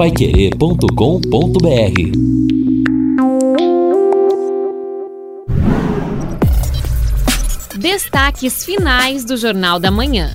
paiquerê.com.br Destaques finais do Jornal da Manhã.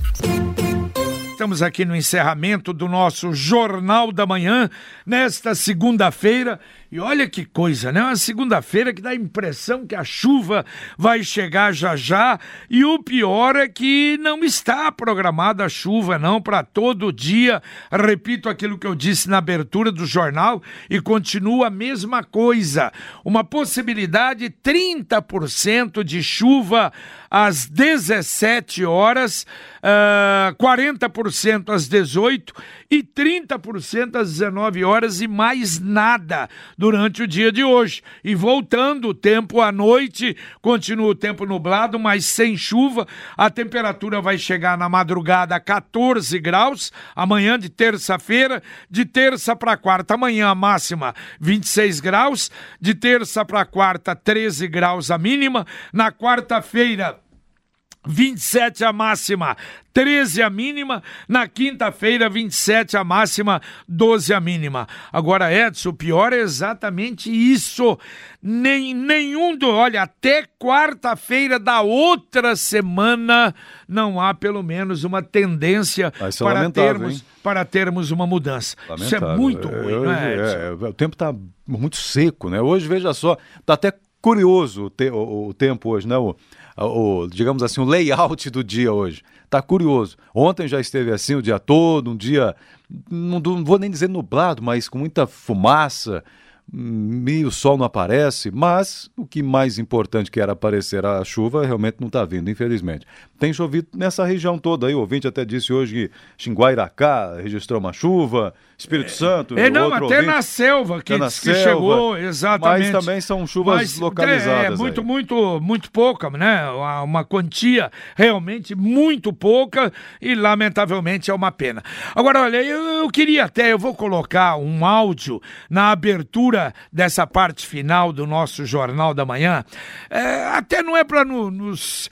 Estamos aqui no encerramento do nosso Jornal da Manhã, nesta segunda-feira. E olha que coisa, né? Uma segunda-feira que dá a impressão que a chuva vai chegar já já. E o pior é que não está programada a chuva, não, para todo dia. Repito aquilo que eu disse na abertura do jornal e continua a mesma coisa. Uma possibilidade 30% de chuva às 17 horas, uh, 40% às 18 e 30% às 19 horas e mais nada durante o dia de hoje. E voltando o tempo à noite, continua o tempo nublado, mas sem chuva. A temperatura vai chegar na madrugada a 14 graus, amanhã de terça-feira, de terça para quarta. Amanhã a máxima 26 graus, de terça para quarta 13 graus a mínima. Na quarta-feira 27 a máxima, 13 a mínima. Na quinta-feira, 27 a máxima, 12 a mínima. Agora, Edson, o pior é exatamente isso. Nem, nenhum do. Olha, até quarta-feira da outra semana não há pelo menos uma tendência para termos, para termos uma mudança. Lamentável. Isso é muito ruim, é, não é, Edson? É, o tempo está muito seco, né? Hoje, veja só, está até curioso o, te, o, o tempo hoje, né? O, o, digamos assim, o layout do dia hoje. Tá curioso. Ontem já esteve assim o dia todo, um dia, não, não vou nem dizer nublado, mas com muita fumaça, meio sol não aparece, mas o que mais importante que era aparecer a chuva realmente não está vindo, infelizmente. Tem chovido nessa região toda aí, o ouvinte até disse hoje que Xinguairacá registrou uma chuva, Espírito é, Santo. É, não, até ouvinte, na selva que, na que selva, chegou, exatamente. Mas também são chuvas mas, localizadas. É, muito, aí. muito, muito pouca, né? Uma, uma quantia realmente muito pouca e lamentavelmente é uma pena. Agora, olha, eu, eu queria até, eu vou colocar um áudio na abertura dessa parte final do nosso Jornal da Manhã. É, até não é para no, nos,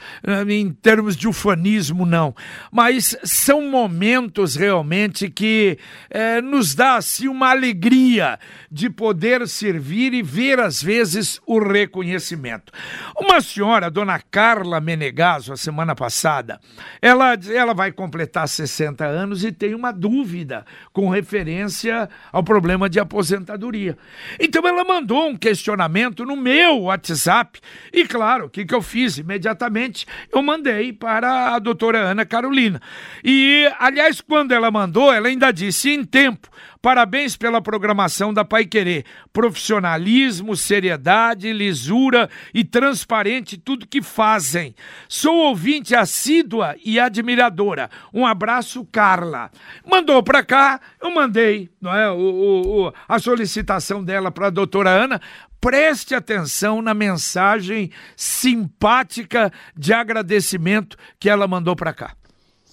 em termos de ufanismo, não, mas são momentos realmente que é, nos dá assim uma alegria de poder servir e ver às vezes o reconhecimento. Uma senhora, dona Carla Menegaso, a semana passada, ela, ela vai completar 60 anos e tem uma dúvida com referência ao problema de aposentadoria. Então ela mandou um questionamento no meu WhatsApp e claro, o que, que eu fiz imediatamente? Eu mandei para a doutora Ana Carolina. E, aliás, quando ela mandou, ela ainda disse em tempo Parabéns pela programação da Pai Querer. Profissionalismo, seriedade, lisura e transparente tudo que fazem. Sou ouvinte assídua e admiradora. Um abraço, Carla. Mandou para cá, eu mandei não é, o, o, o a solicitação dela para a doutora Ana preste atenção na mensagem simpática de agradecimento que ela mandou para cá.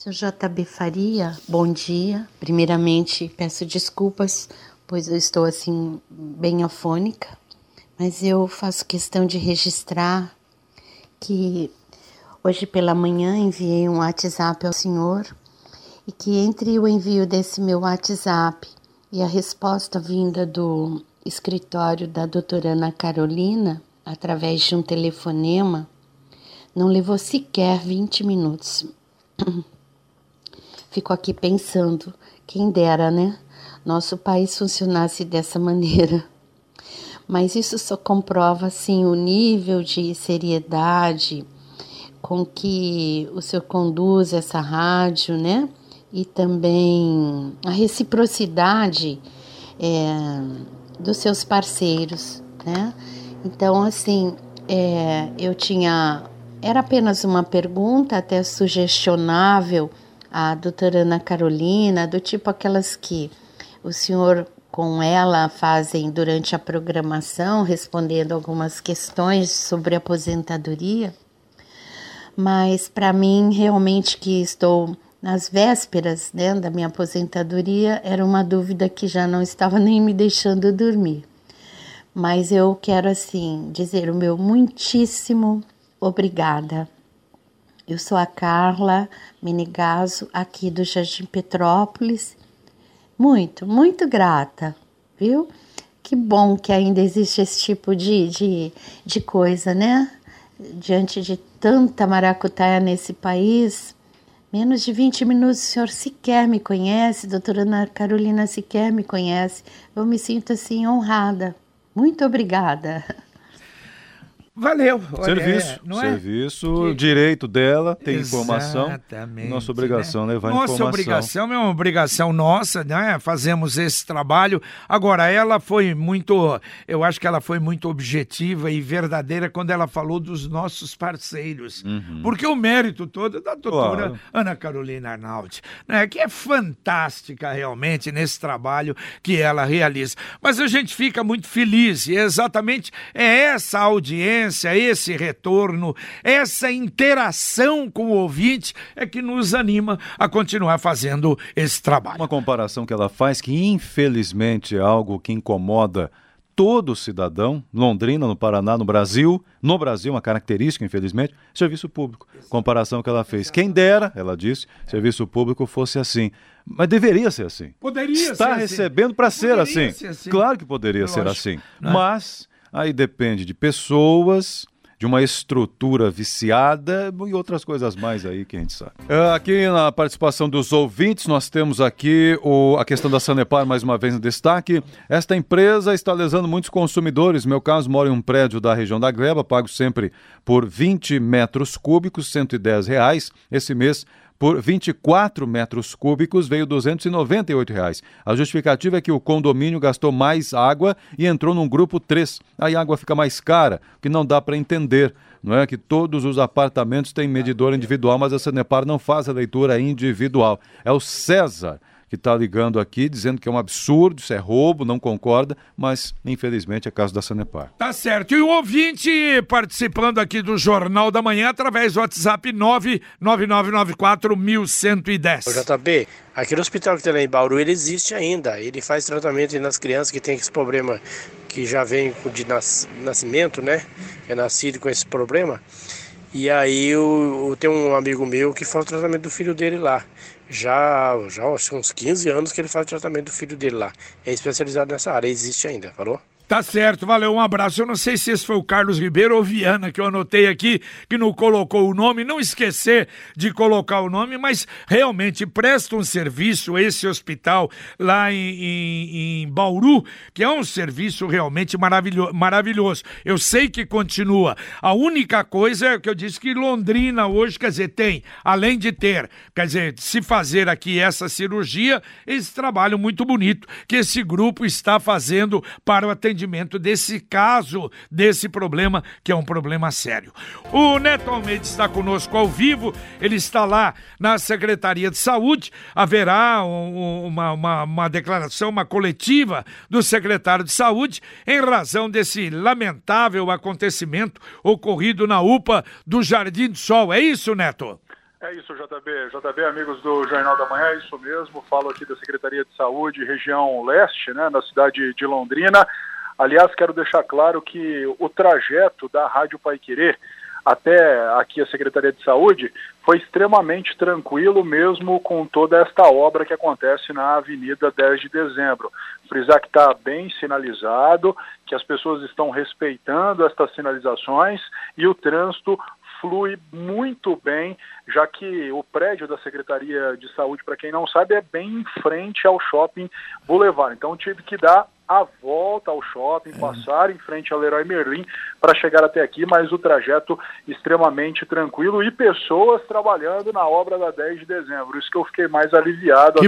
Seu JB Faria, bom dia. Primeiramente, peço desculpas, pois eu estou assim bem afônica, mas eu faço questão de registrar que hoje pela manhã enviei um WhatsApp ao senhor e que entre o envio desse meu WhatsApp e a resposta vinda do escritório da doutora Ana Carolina, através de um telefonema, não levou sequer 20 minutos. Fico aqui pensando, quem dera, né? Nosso país funcionasse dessa maneira. Mas isso só comprova, assim, o nível de seriedade com que o senhor conduz essa rádio, né? E também a reciprocidade é, dos seus parceiros, né? Então, assim, é, eu tinha. Era apenas uma pergunta, até sugestionável a doutora Ana Carolina, do tipo aquelas que o senhor com ela fazem durante a programação, respondendo algumas questões sobre aposentadoria. Mas para mim, realmente que estou nas vésperas né, da minha aposentadoria, era uma dúvida que já não estava nem me deixando dormir. Mas eu quero assim dizer o meu muitíssimo obrigada eu sou a Carla Menegaso, aqui do Jardim Petrópolis. Muito, muito grata, viu? Que bom que ainda existe esse tipo de, de, de coisa, né? Diante de tanta maracutaia nesse país, menos de 20 minutos o senhor sequer me conhece, doutora Ana Carolina sequer me conhece. Eu me sinto assim honrada. Muito obrigada. Valeu. Olha, serviço, é, não serviço, é? direito dela, tem informação. Nossa obrigação né? levar nossa informação. Nossa obrigação é uma obrigação nossa, né? Fazemos esse trabalho. Agora, ela foi muito, eu acho que ela foi muito objetiva e verdadeira quando ela falou dos nossos parceiros. Uhum. Porque o mérito todo é da doutora claro. Ana Carolina Arnaldi, né? Que é fantástica realmente nesse trabalho que ela realiza. Mas a gente fica muito feliz e exatamente é essa audiência esse retorno, essa interação com o ouvinte é que nos anima a continuar fazendo esse trabalho. Uma comparação que ela faz que infelizmente é algo que incomoda todo cidadão, Londrina, no Paraná, no Brasil, no Brasil, uma característica, infelizmente, serviço público. Comparação que ela fez. Quem dera, ela disse, serviço público fosse assim. Mas deveria ser assim. Poderia Está ser recebendo para ser, assim. ser assim. Claro que poderia ser assim. Né? Mas Aí depende de pessoas, de uma estrutura viciada e outras coisas mais aí que a gente sabe. É, aqui na participação dos ouvintes, nós temos aqui o, a questão da Sanepar mais uma vez em destaque. Esta empresa está lesando muitos consumidores. No meu caso, moro em um prédio da região da Gleba, pago sempre por 20 metros cúbicos, 110 reais. Esse mês por 24 metros cúbicos veio 298 reais. A justificativa é que o condomínio gastou mais água e entrou num grupo 3. Aí a água fica mais cara, que não dá para entender. Não é que todos os apartamentos têm medidor individual, mas a Sanepar não faz a leitura individual. É o César que está ligando aqui, dizendo que é um absurdo, isso é roubo, não concorda, mas infelizmente é caso da Sanepar. Tá certo. E o ouvinte participando aqui do Jornal da Manhã através do WhatsApp 999941110. Ô JB, aquele hospital que tem lá em Bauru, ele existe ainda. Ele faz tratamento nas crianças que tem esse problema que já vem de nas, nascimento, né? É nascido com esse problema. E aí eu, eu tenho um amigo meu que faz o tratamento do filho dele lá já, já uns 15 anos que ele faz tratamento do filho dele lá. É especializado nessa área, existe ainda, falou? Tá certo, valeu, um abraço. Eu não sei se esse foi o Carlos Ribeiro ou Viana que eu anotei aqui, que não colocou o nome. Não esquecer de colocar o nome, mas realmente presta um serviço, esse hospital lá em, em, em Bauru, que é um serviço realmente maravilho, maravilhoso. Eu sei que continua. A única coisa é que eu disse que Londrina hoje, quer dizer, tem, além de ter, quer dizer, se fazer aqui essa cirurgia, esse trabalho muito bonito que esse grupo está fazendo para o atendimento atendimento desse caso, desse problema, que é um problema sério. O Neto Almeida está conosco ao vivo, ele está lá na Secretaria de Saúde. Haverá um, uma, uma, uma declaração, uma coletiva do secretário de Saúde em razão desse lamentável acontecimento ocorrido na UPA do Jardim do Sol. É isso, Neto? É isso, JB. JB, amigos do Jornal da Manhã, é isso mesmo. Falo aqui da Secretaria de Saúde, região leste, né, na cidade de Londrina. Aliás, quero deixar claro que o trajeto da Rádio Pai Querer até aqui a Secretaria de Saúde foi extremamente tranquilo, mesmo com toda esta obra que acontece na Avenida 10 de Dezembro. Frisar que está bem sinalizado, que as pessoas estão respeitando estas sinalizações e o trânsito flui muito bem, já que o prédio da Secretaria de Saúde, para quem não sabe, é bem em frente ao Shopping Boulevard. Então tive que dar a volta ao shopping, passar em frente ao Leroy Merlin para chegar até aqui, mas o trajeto extremamente tranquilo e pessoas trabalhando na obra da 10 de dezembro. Isso que eu fiquei mais aliviado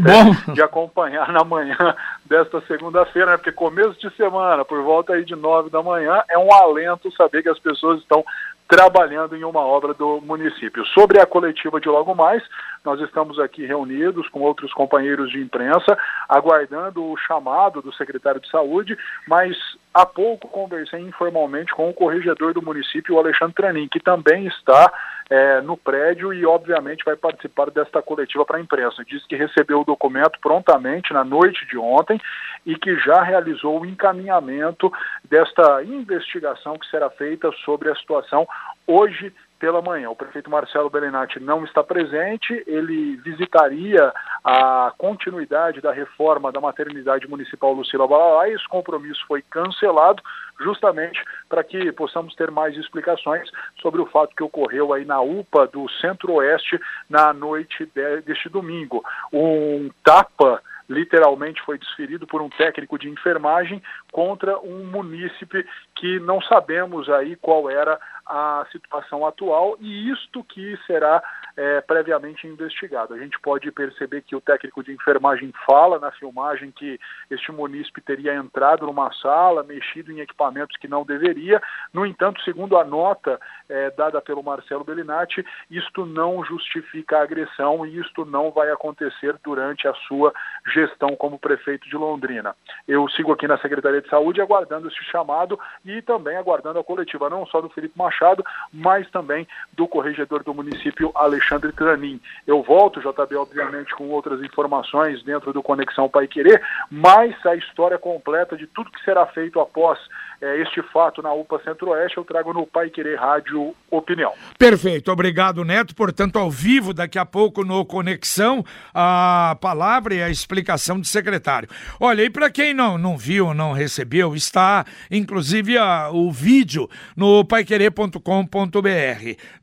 de acompanhar na manhã desta segunda-feira, né? porque começo de semana, por volta aí de 9 da manhã, é um alento saber que as pessoas estão trabalhando em uma obra do município. Sobre a coletiva de logo mais, nós estamos aqui reunidos com outros companheiros de imprensa, aguardando o chamado do secretário de Saúde, mas há pouco conversei informalmente com o corregedor do município, o Alexandre Tranin, que também está é, no prédio e, obviamente, vai participar desta coletiva para a imprensa. Diz que recebeu o documento prontamente na noite de ontem e que já realizou o encaminhamento desta investigação que será feita sobre a situação hoje pela manhã. O prefeito Marcelo Belenati não está presente, ele visitaria a continuidade da reforma da maternidade municipal Lucila Balalá e esse compromisso foi cancelado justamente para que possamos ter mais explicações sobre o fato que ocorreu aí na UPA do Centro-Oeste na noite deste domingo. Um tapa literalmente foi desferido por um técnico de enfermagem contra um munícipe que não sabemos aí qual era a situação atual e isto que será é, previamente investigado. A gente pode perceber que o técnico de enfermagem fala na filmagem que este munícipe teria entrado numa sala, mexido em equipamentos que não deveria. No entanto, segundo a nota é, dada pelo Marcelo Bellinati, isto não justifica a agressão e isto não vai acontecer durante a sua gestão como prefeito de Londrina. Eu sigo aqui na Secretaria de Saúde aguardando este chamado e também aguardando a coletiva, não só do Felipe Machado, mas também do corregedor do município, Alexandre Tranin. Eu volto, JB, obviamente, com outras informações dentro do Conexão Pai Querer, mas a história completa de tudo que será feito após é, este fato na UPA Centro-Oeste, eu trago no Pai Querer Rádio Opinião. Perfeito, obrigado, Neto. Portanto, ao vivo, daqui a pouco no Conexão, a palavra e a explicação do secretário. Olha, e para quem não, não viu, não recebeu, está inclusive a, o vídeo no paiquerê.com.br,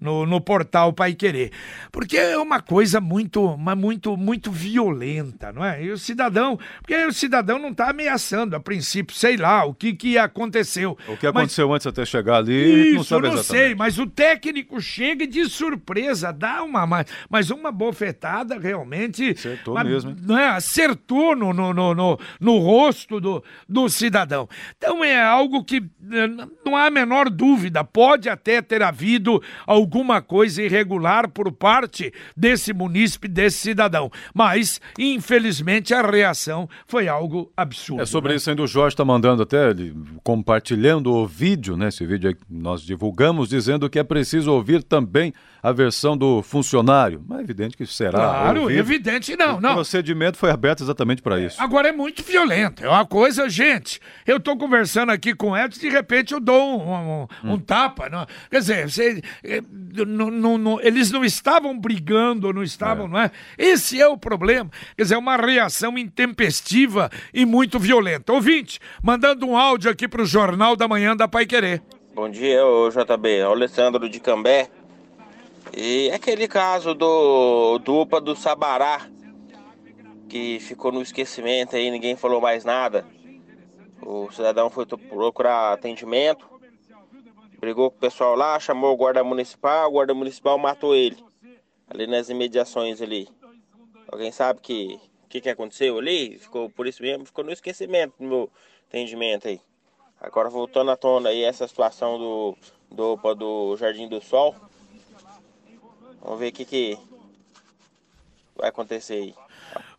no, no portal Pai Querer. Porque é uma coisa muito, muito, muito violenta, não é? E o cidadão, porque o cidadão não está ameaçando, a princípio, sei lá, o que, que aconteceu. O que aconteceu mas, antes até chegar ali, isso, não sabe não exatamente. sei, mas o técnico chega de surpresa, dá uma, mas uma bofetada realmente. Acertou uma, mesmo. Não é? Acertou no, no, no, no, no rosto do, do cidadão. Então é algo que eh, não há a menor dúvida, pode até ter havido alguma coisa irregular por parte desse munícipe, desse cidadão. Mas, infelizmente, a reação foi algo absurdo. É sobre né? isso ainda o Jorge está mandando até, ele, compartilhando o vídeo, né? Esse vídeo aí que nós divulgamos, dizendo que é preciso ouvir também a versão do funcionário. Mas é evidente que será. Claro, ouvido. evidente não, não. O procedimento foi aberto exatamente para isso. Agora é muito violento. É uma coisa, gente. Eu estou conversando aqui com o Edson, de repente eu dou um, um, um Hum. tapa. Não? Quer dizer, você, eh, não- não- não- eles não estavam brigando, não estavam, não é? Esse é o problema. Quer dizer, é uma reação intempestiva e muito violenta. Ouvinte, mandando um áudio aqui para o Jornal da Manhã da Pai Querer. Bom dia, ô JB. É o Alessandro de Cambé. E aquele caso do, do UPA do Sabará, que ficou no esquecimento aí, ninguém falou mais nada. O cidadão foi procurar atendimento, brigou com o pessoal lá, chamou o guarda municipal, o guarda municipal matou ele. Ali nas imediações ali. Alguém sabe que que, que aconteceu ali? Ficou por isso mesmo, ficou no esquecimento do meu atendimento aí. Agora voltando à tona aí essa situação do, do, do Jardim do Sol. Vamos ver o que, que vai acontecer aí.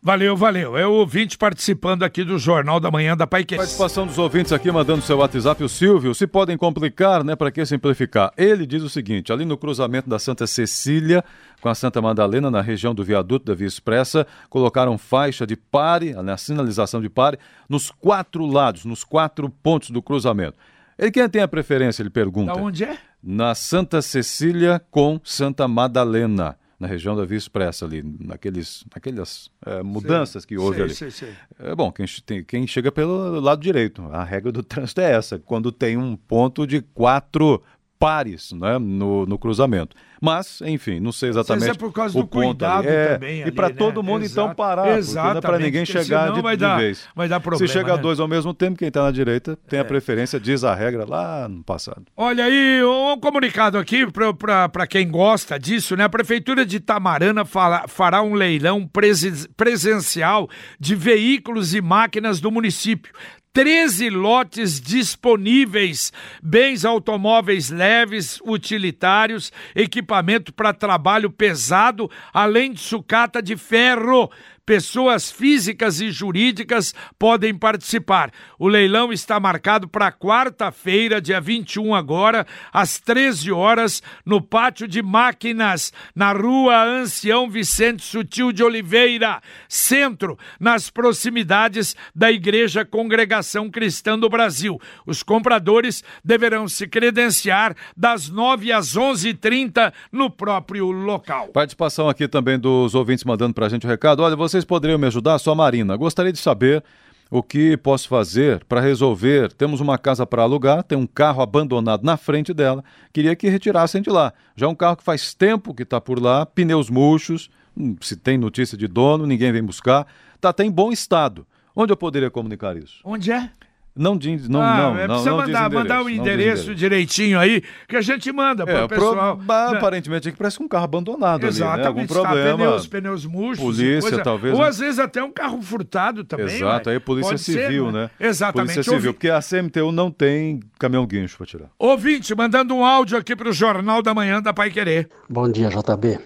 Valeu, valeu. É o ouvinte participando aqui do Jornal da Manhã da Pai Querer. Participação dos ouvintes aqui, mandando seu WhatsApp, o Silvio. Se podem complicar, né? Para que simplificar? Ele diz o seguinte: ali no cruzamento da Santa Cecília com a Santa Madalena, na região do viaduto da Via Expressa, colocaram faixa de pare, na sinalização de pare, nos quatro lados, nos quatro pontos do cruzamento. Ele quem tem a preferência, ele pergunta. Da onde é? Na Santa Cecília com Santa Madalena, na região da Via Expressa ali, naqueles, naquelas eh, mudanças que houve sei, ali. sei, sei. É bom, quem, tem- quem chega pelo lado direito. A regra do trânsito é essa, quando tem um ponto de quatro pares né, no, no cruzamento. Mas, enfim, não sei exatamente. Às vezes é por causa do ponto cuidado ali. É, também E ali, para né? todo mundo, então, Exato. parar. porque Não é para Exatamente, ninguém porque chegar de, vai de dar- vez. vai dar Se problema, chega né? dois ao mesmo tempo, quem está na direita tem a preferência, diz a regra lá no passado. Olha aí, um comunicado aqui para quem gosta disso, né? A Prefeitura de Tamarana fala- fará um leilão presen- presencial de veículos e máquinas do município. 13 lotes disponíveis, bens automóveis leves, utilitários, equipamento para trabalho pesado, além de sucata de ferro. Pessoas físicas e jurídicas podem participar. O leilão está marcado para quarta-feira, dia 21 agora, às 13 horas, no pátio de máquinas, na rua Ancião Vicente Sutil de Oliveira, centro, nas proximidades da Igreja Congregação Cristã do Brasil. Os compradores deverão se credenciar das 9 às 11h30 no próprio local. Participação aqui também dos ouvintes mandando para a gente o recado. Olha, vocês poderiam me ajudar? Sou a Marina. Gostaria de saber o que posso fazer para resolver? Temos uma casa para alugar, tem um carro abandonado na frente dela. Queria que retirassem de lá. Já é um carro que faz tempo que está por lá, pneus murchos, hum, se tem notícia de dono, ninguém vem buscar. Está até em bom estado. Onde eu poderia comunicar isso? Onde é? Não diz, não, ah, não, é, não, precisa não mandar, diz mandar o endereço direitinho aí, que a gente manda para É, o pessoal. pro- ba- aparentemente aqui parece um carro abandonado ali, né? Algum Exatamente, está, problema. pneus, pneus murchos. Polícia, coisa. talvez, Ou né? às vezes até um carro furtado também. Exato, aí Polícia Pode ser, Civil, não é? né? Exatamente. Polícia Civil, Ouvi- porque a CMTU não tem caminhão guincho para tirar. Ouvinte, mandando um áudio aqui para o Jornal da Manhã da Pai Querer. Bom dia, JB.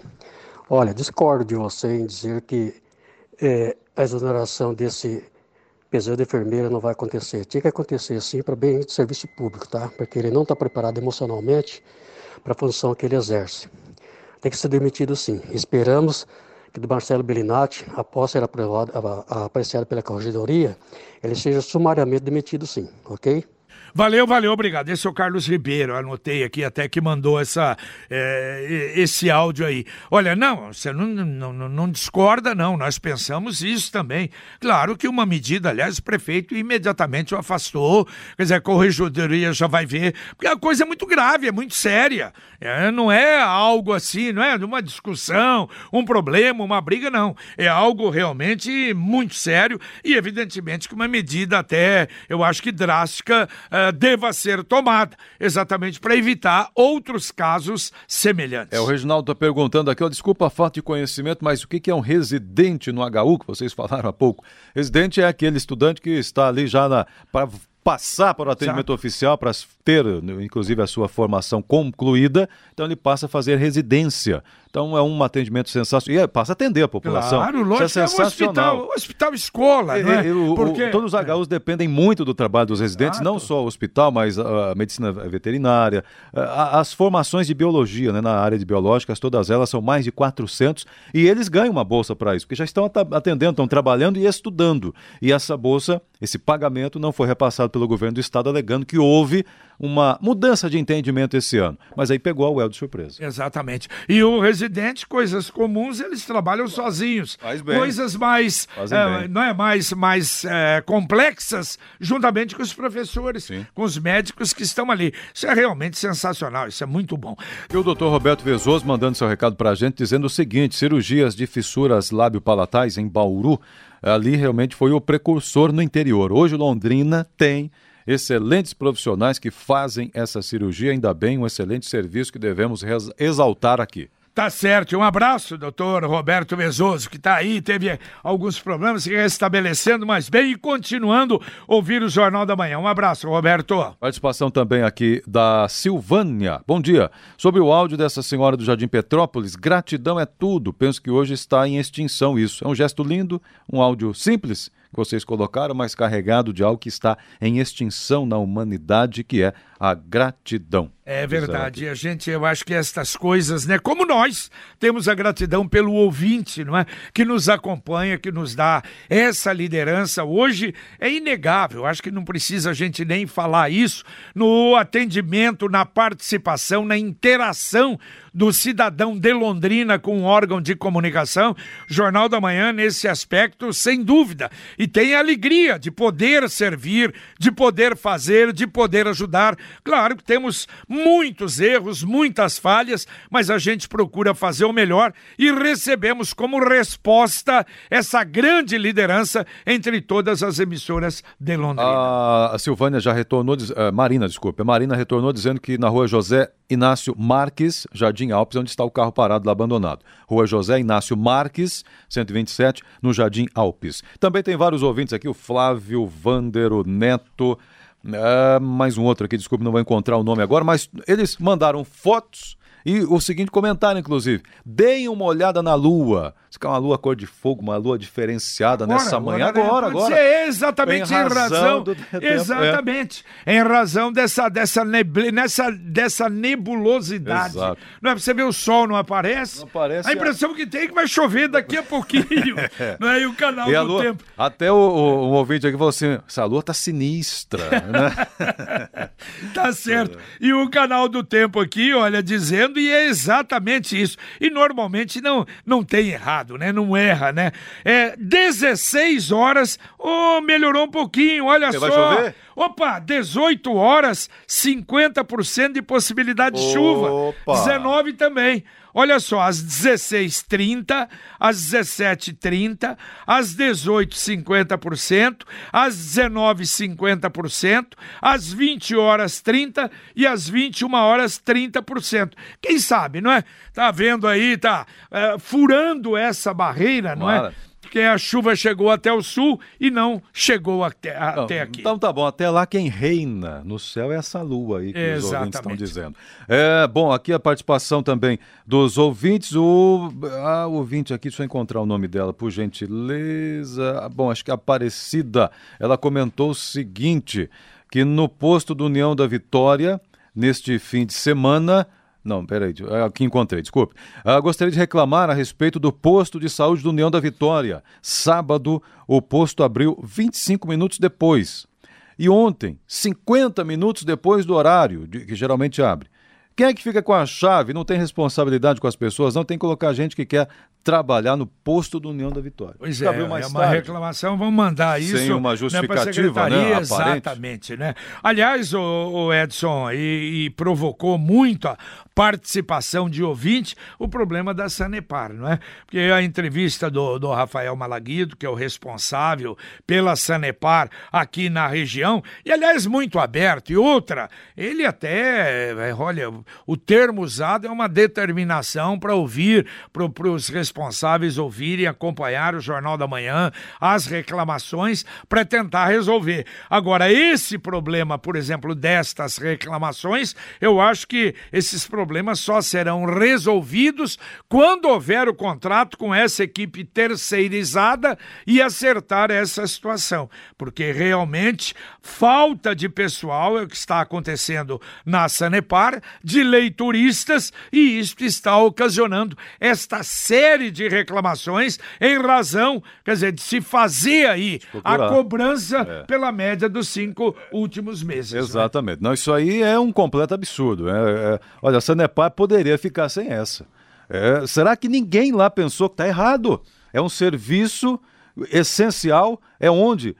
Olha, discordo de você em dizer que eh, a exoneração desse pessoal de enfermeira não vai acontecer. Tinha que acontecer sim para bem de serviço público, tá? Porque ele não está preparado emocionalmente para a função que ele exerce. Tem que ser demitido sim. Esperamos que do Marcelo Bellinati, após ser aprovado, apreciado pela corregedoria, ele seja sumariamente demitido sim, ok? Valeu, valeu, obrigado. Esse é o Carlos Ribeiro, anotei aqui até que mandou essa, é, esse áudio aí. Olha, não, você não, não, não- não discorda, não. Nós pensamos isso também. Claro que uma medida, aliás, o prefeito imediatamente o afastou. Quer dizer, a corregedoria já vai ver. Porque a coisa é muito grave, é muito séria. É, não é algo assim, não é uma discussão, um problema, uma briga, não. É algo realmente muito sério e, evidentemente, que uma medida até, eu acho que drástica, eh, deva ser tomada, exatamente para evitar outros casos semelhantes. É, o Reginaldo está perguntando aqui, ó, desculpa a falta de conhecimento, mas o que que é um residente no HU, que vocês falaram há pouco? Residente é aquele estudante que está ali já para passar para o atendimento oficial, para ter, né, inclusive, a sua formação concluída, então ele passa a fazer residência. Então é um atendimento sensacional. E é, passa a atender a população. Claro, lógico, Isso é é um sensacional. hospital, hospital escola, é? É, o- o- Porque- todos os HUs dependem muito do trabalho dos residentes, Exato. não só o hospital, mas a medicina veterinária, a- as formações de biologia, né, na área de biológicas, todas elas são mais de 400 e eles ganham uma bolsa para isso, porque já estão atendendo, estão trabalhando e estudando. E essa bolsa, esse pagamento não foi repassado pelo governo do estado, alegando que houve uma mudança de entendimento esse ano. Mas aí pegou a UEL de surpresa. Exatamente. E o residente, coisas comuns, eles trabalham sozinhos. Faz bem. Coisas mais, bem. não é mais, mais eh, complexas, juntamente com os professores, com os médicos que estão ali. Isso é realmente sensacional. Isso é muito bom. E o doutor Roberto Vezoso mandando seu recado para a gente, dizendo o seguinte: cirurgias de fissuras lábio-palatais em Bauru, ali realmente foi o precursor no interior. Hoje Londrina tem excelentes profissionais que fazem essa cirurgia, ainda bem, um excelente serviço que devemos exaltar aqui. Tá certo. Um abraço, doutor Roberto Vezoso, que está aí, teve alguns problemas se restabelecendo, mas bem, e continuando ouvir o Jornal da Manhã. Um abraço, Roberto. Participação também aqui da Silvânia. Bom dia. Sobre o áudio dessa senhora do Jardim Petrópolis, gratidão é tudo. Penso que hoje está em extinção isso. É um gesto lindo, um áudio simples que vocês colocaram, mas carregado de algo que está em extinção na humanidade, que é a gratidão. É verdade. A gente, eu acho que estas coisas, né? Como nós temos a gratidão pelo ouvinte, não é? Que nos acompanha, que nos dá essa liderança. Hoje é inegável. Acho que não precisa a gente nem falar isso no atendimento, na participação, na interação do cidadão de Londrina com o órgão de comunicação. Jornal da Manhã, nesse aspecto, sem dúvida. E tem a alegria de poder servir, de poder fazer, de poder ajudar. Claro que temos muitos erros, muitas falhas, mas a gente procura fazer o melhor e recebemos como resposta essa grande liderança entre todas as emissoras de Londrina. A, Silvânia já retornou, eh, Marina, desculpa, Marina retornou dizendo que na rua José Inácio Marques, Jardim Alpes, onde está o carro parado lá abandonado. Rua José Inácio Marques, 127, no Jardim Alpes. Também tem vários ouvintes aqui, o Flávio, Vander, o Neto, eh, mais um outro aqui, desculpe, não vou encontrar o nome agora, mas eles mandaram fotos E o seguinte comentário, inclusive: deem uma olhada na lua. Isso que é uma lua cor de fogo, uma lua diferenciada Agora, nessa manhã. agora, Agora, agora. exatamente em Em razão, razão do tempo, é. exatamente em razão dessa dessa neble, nessa dessa nebulosidade. Exato. Não é pra você ver o sol não aparece? Não aparece, A impressão que tem é que vai chover daqui a pouquinho. não é? E o canal E do lua, tempo. até o, o, um ouvinte aqui falou assim: essa lua tá sinistra, né? Tá certo. E o canal do tempo aqui, olha, dizendo, e é exatamente isso. E normalmente não, não tem errado, né? Não erra, né? É 16 horas, oh, melhorou um pouquinho, olha Porque só. vai chover? Opa, 18 horas, 50% de possibilidade de chuva. Opa. 19 também. Olha só, às 16h30, às 17h30, às 18 50%, às 19 50%, às 20 horas 30 e às 21 horas 30%. Quem sabe, não é? Tá vendo aí, tá eh, furando essa barreira, não é? Porque a chuva chegou até o sul e não chegou até, Não, até aqui. Então tá bom, até lá quem reina no céu é essa lua aí que os ouvintes estão Exatamente. dizendo. É, bom, aqui a participação também dos ouvintes. O ah, o ouvinte aqui, deixa eu encontrar o nome dela, por gentileza. Bom, acho que a Aparecida, ela comentou o seguinte, que no posto do União da Vitória, neste fim de semana, não, peraí, é, aqui encontrei, desculpe. Ah, gostaria de reclamar a respeito do posto de saúde do União da Vitória. Sábado, o posto abriu 25 minutos depois. E ontem, 50 minutos depois do horário, de- que geralmente abre. Quem é que fica com a chave? Não tem responsabilidade com as pessoas, não tem que colocar gente que quer trabalhar no posto do União da Vitória. Pois é, abriu é mais uma tarde. reclamação, vamos mandar isso Sem uma né, justificativa, né, aparente. Exatamente, né? Aliás, o, o Edson, e, e provocou muito a participação de ouvinte o problema da Sanepar, não é? Porque a entrevista do, do Rafael Malaguido, que é o responsável pela Sanepar aqui na região, e aliás, muito aberto. E outra, ele até, é, olha, o termo usado é uma determinação para ouvir, para os responsáveis ouvirem, acompanhar o Jornal da Manhã, as reclamações, para tentar resolver. Agora, esse problema, por exemplo, destas reclamações, eu acho que esses problemas só serão resolvidos quando houver o contrato com essa equipe terceirizada e acertar essa situação. Porque realmente falta de pessoal é o que está acontecendo na Sanepar, de leituristas, e isto está ocasionando esta série de reclamações em razão, quer dizer, de se fazer aí a cobrança É. pela média dos cinco últimos meses. né? Exatamente. Não, isso aí é um completo absurdo. É, é- olha, a Sanepar poderia ficar sem essa. É, será que ninguém lá pensou que está errado? É um serviço essencial. É onde?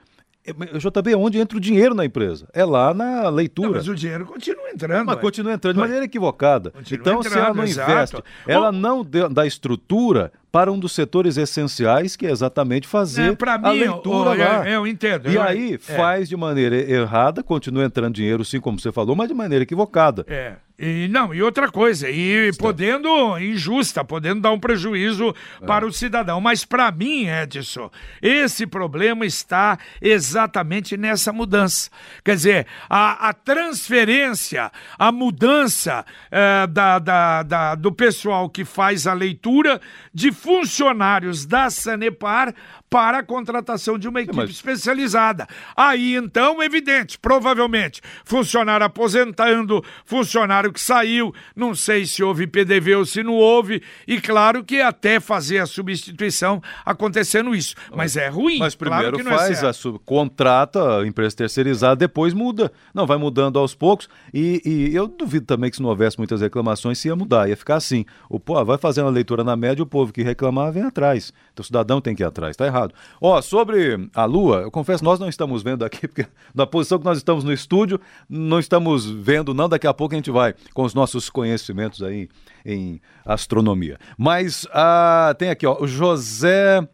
É, JB, é onde entra o dinheiro na empresa? É lá na Não, leitura. mas o dinheiro continua entrando. Mas ué. continua entrando de maneira equivocada. Continua então, se ela entrando, não exato. investe, ela não dá estrutura para um dos setores essenciais, que é exatamente fazer É, pra a mim, leitura ô, eu- lá. eu entendo, E eu- aí é. faz de maneira errada, continua entrando dinheiro, sim, como você falou, mas de maneira equivocada. É. E não, e outra coisa, e podendo injusta, podendo dar um prejuízo para o cidadão. Mas para mim, Edson, esse problema está exatamente nessa mudança. Quer dizer, a, a transferência, a mudança eh, da, da- da- do pessoal que faz a leitura de funcionários da Sanepar para a contratação de uma equipe mas- especializada. Aí, então, evidente, provavelmente, funcionário aposentando, funcionário que saiu, não sei se houve PDV ou se não houve, e claro que até fazer a substituição acontecendo isso. Mas é ruim. Mas claro primeiro não é faz, certo. a sub- contrata a empresa terceirizada, depois muda. Não, vai mudando aos poucos. E, e eu duvido também que se não houvesse muitas reclamações, se ia mudar, ia ficar assim. O povo vai fazendo a leitura na média, o povo que reclamar vem atrás. Então o cidadão tem que ir atrás, tá errado. Ó, sobre a Lua, eu confesso, nós não estamos vendo aqui, porque na posição que nós estamos no estúdio, não estamos vendo, não. Daqui a pouco a gente vai com os nossos conhecimentos aí em astronomia. Mas ah, tem aqui, ó, o José.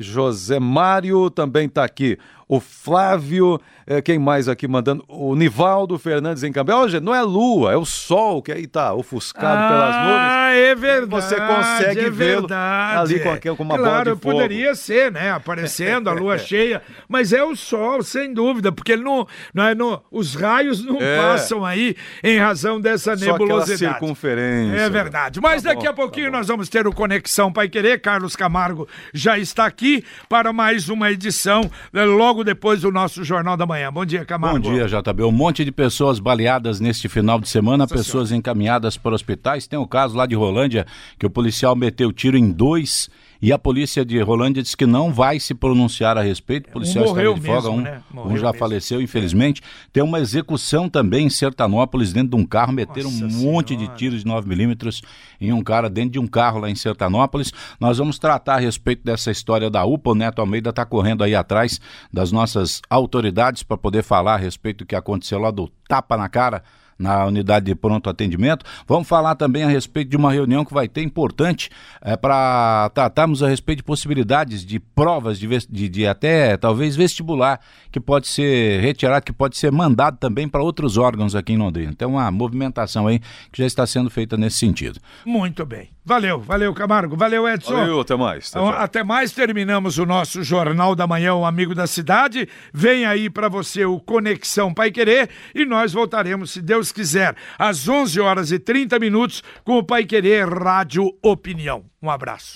José Mário também está aqui. O Flávio, é, quem mais aqui mandando? O Nivaldo Fernandes em Cambé. Hoje não é lua, é o sol que aí tá ofuscado ah, pelas nuvens. Ah, é verdade. Você consegue é vê-lo ali com, aquele, com uma claro, bola de fogo. poderia ser, né? Aparecendo a lua cheia, mas é o sol, sem dúvida, porque ele não, não é no, os raios não é. passam aí em razão dessa Só nebulosidade. circunferência. É verdade. Mas tá daqui bom, a pouquinho tá nós vamos ter o Conexão Pai Querer. Carlos Camargo já está aqui para mais uma edição, né, logo depois do nosso Jornal da Manhã. Bom dia, Camargo. Bom dia, JB. Um monte de pessoas baleadas neste final de semana, Nossa pessoas senhora. encaminhadas para hospitais. Tem o um caso lá de Rolândia, que o policial meteu tiro em dois e a polícia de Rolândia disse que não vai se pronunciar a respeito. O policial um de folga, um, né? um já mesmo. faleceu, infelizmente. Tem uma execução também em Sertanópolis, dentro de um carro, meteram Nossa um senhora. monte de tiros de 9 milímetros em um cara dentro de um carro lá em Sertanópolis. Nós vamos tratar a respeito dessa história da UPA. O Neto Almeida está correndo aí atrás das nossas autoridades para poder falar a respeito do que aconteceu lá do tapa na cara na unidade de pronto atendimento. Vamos falar também a respeito de uma reunião que vai ter importante é, para tratarmos a respeito de possibilidades de provas de, de, de, até talvez vestibular que pode ser retirado, que pode ser mandado também para outros órgãos aqui em Londrina. Tem uma movimentação aí que já está sendo feita nesse sentido. Muito bem. Valeu, valeu Camargo, valeu Edson. Valeu, até mais. Até, até mais, terminamos o nosso Jornal da Manhã, o Amigo da Cidade. Vem aí para você o Conexão Pai Querer e nós voltaremos, se Deus quiser, às 11 horas e 30 minutos com o Pai Querer Rádio Opinião. Um abraço.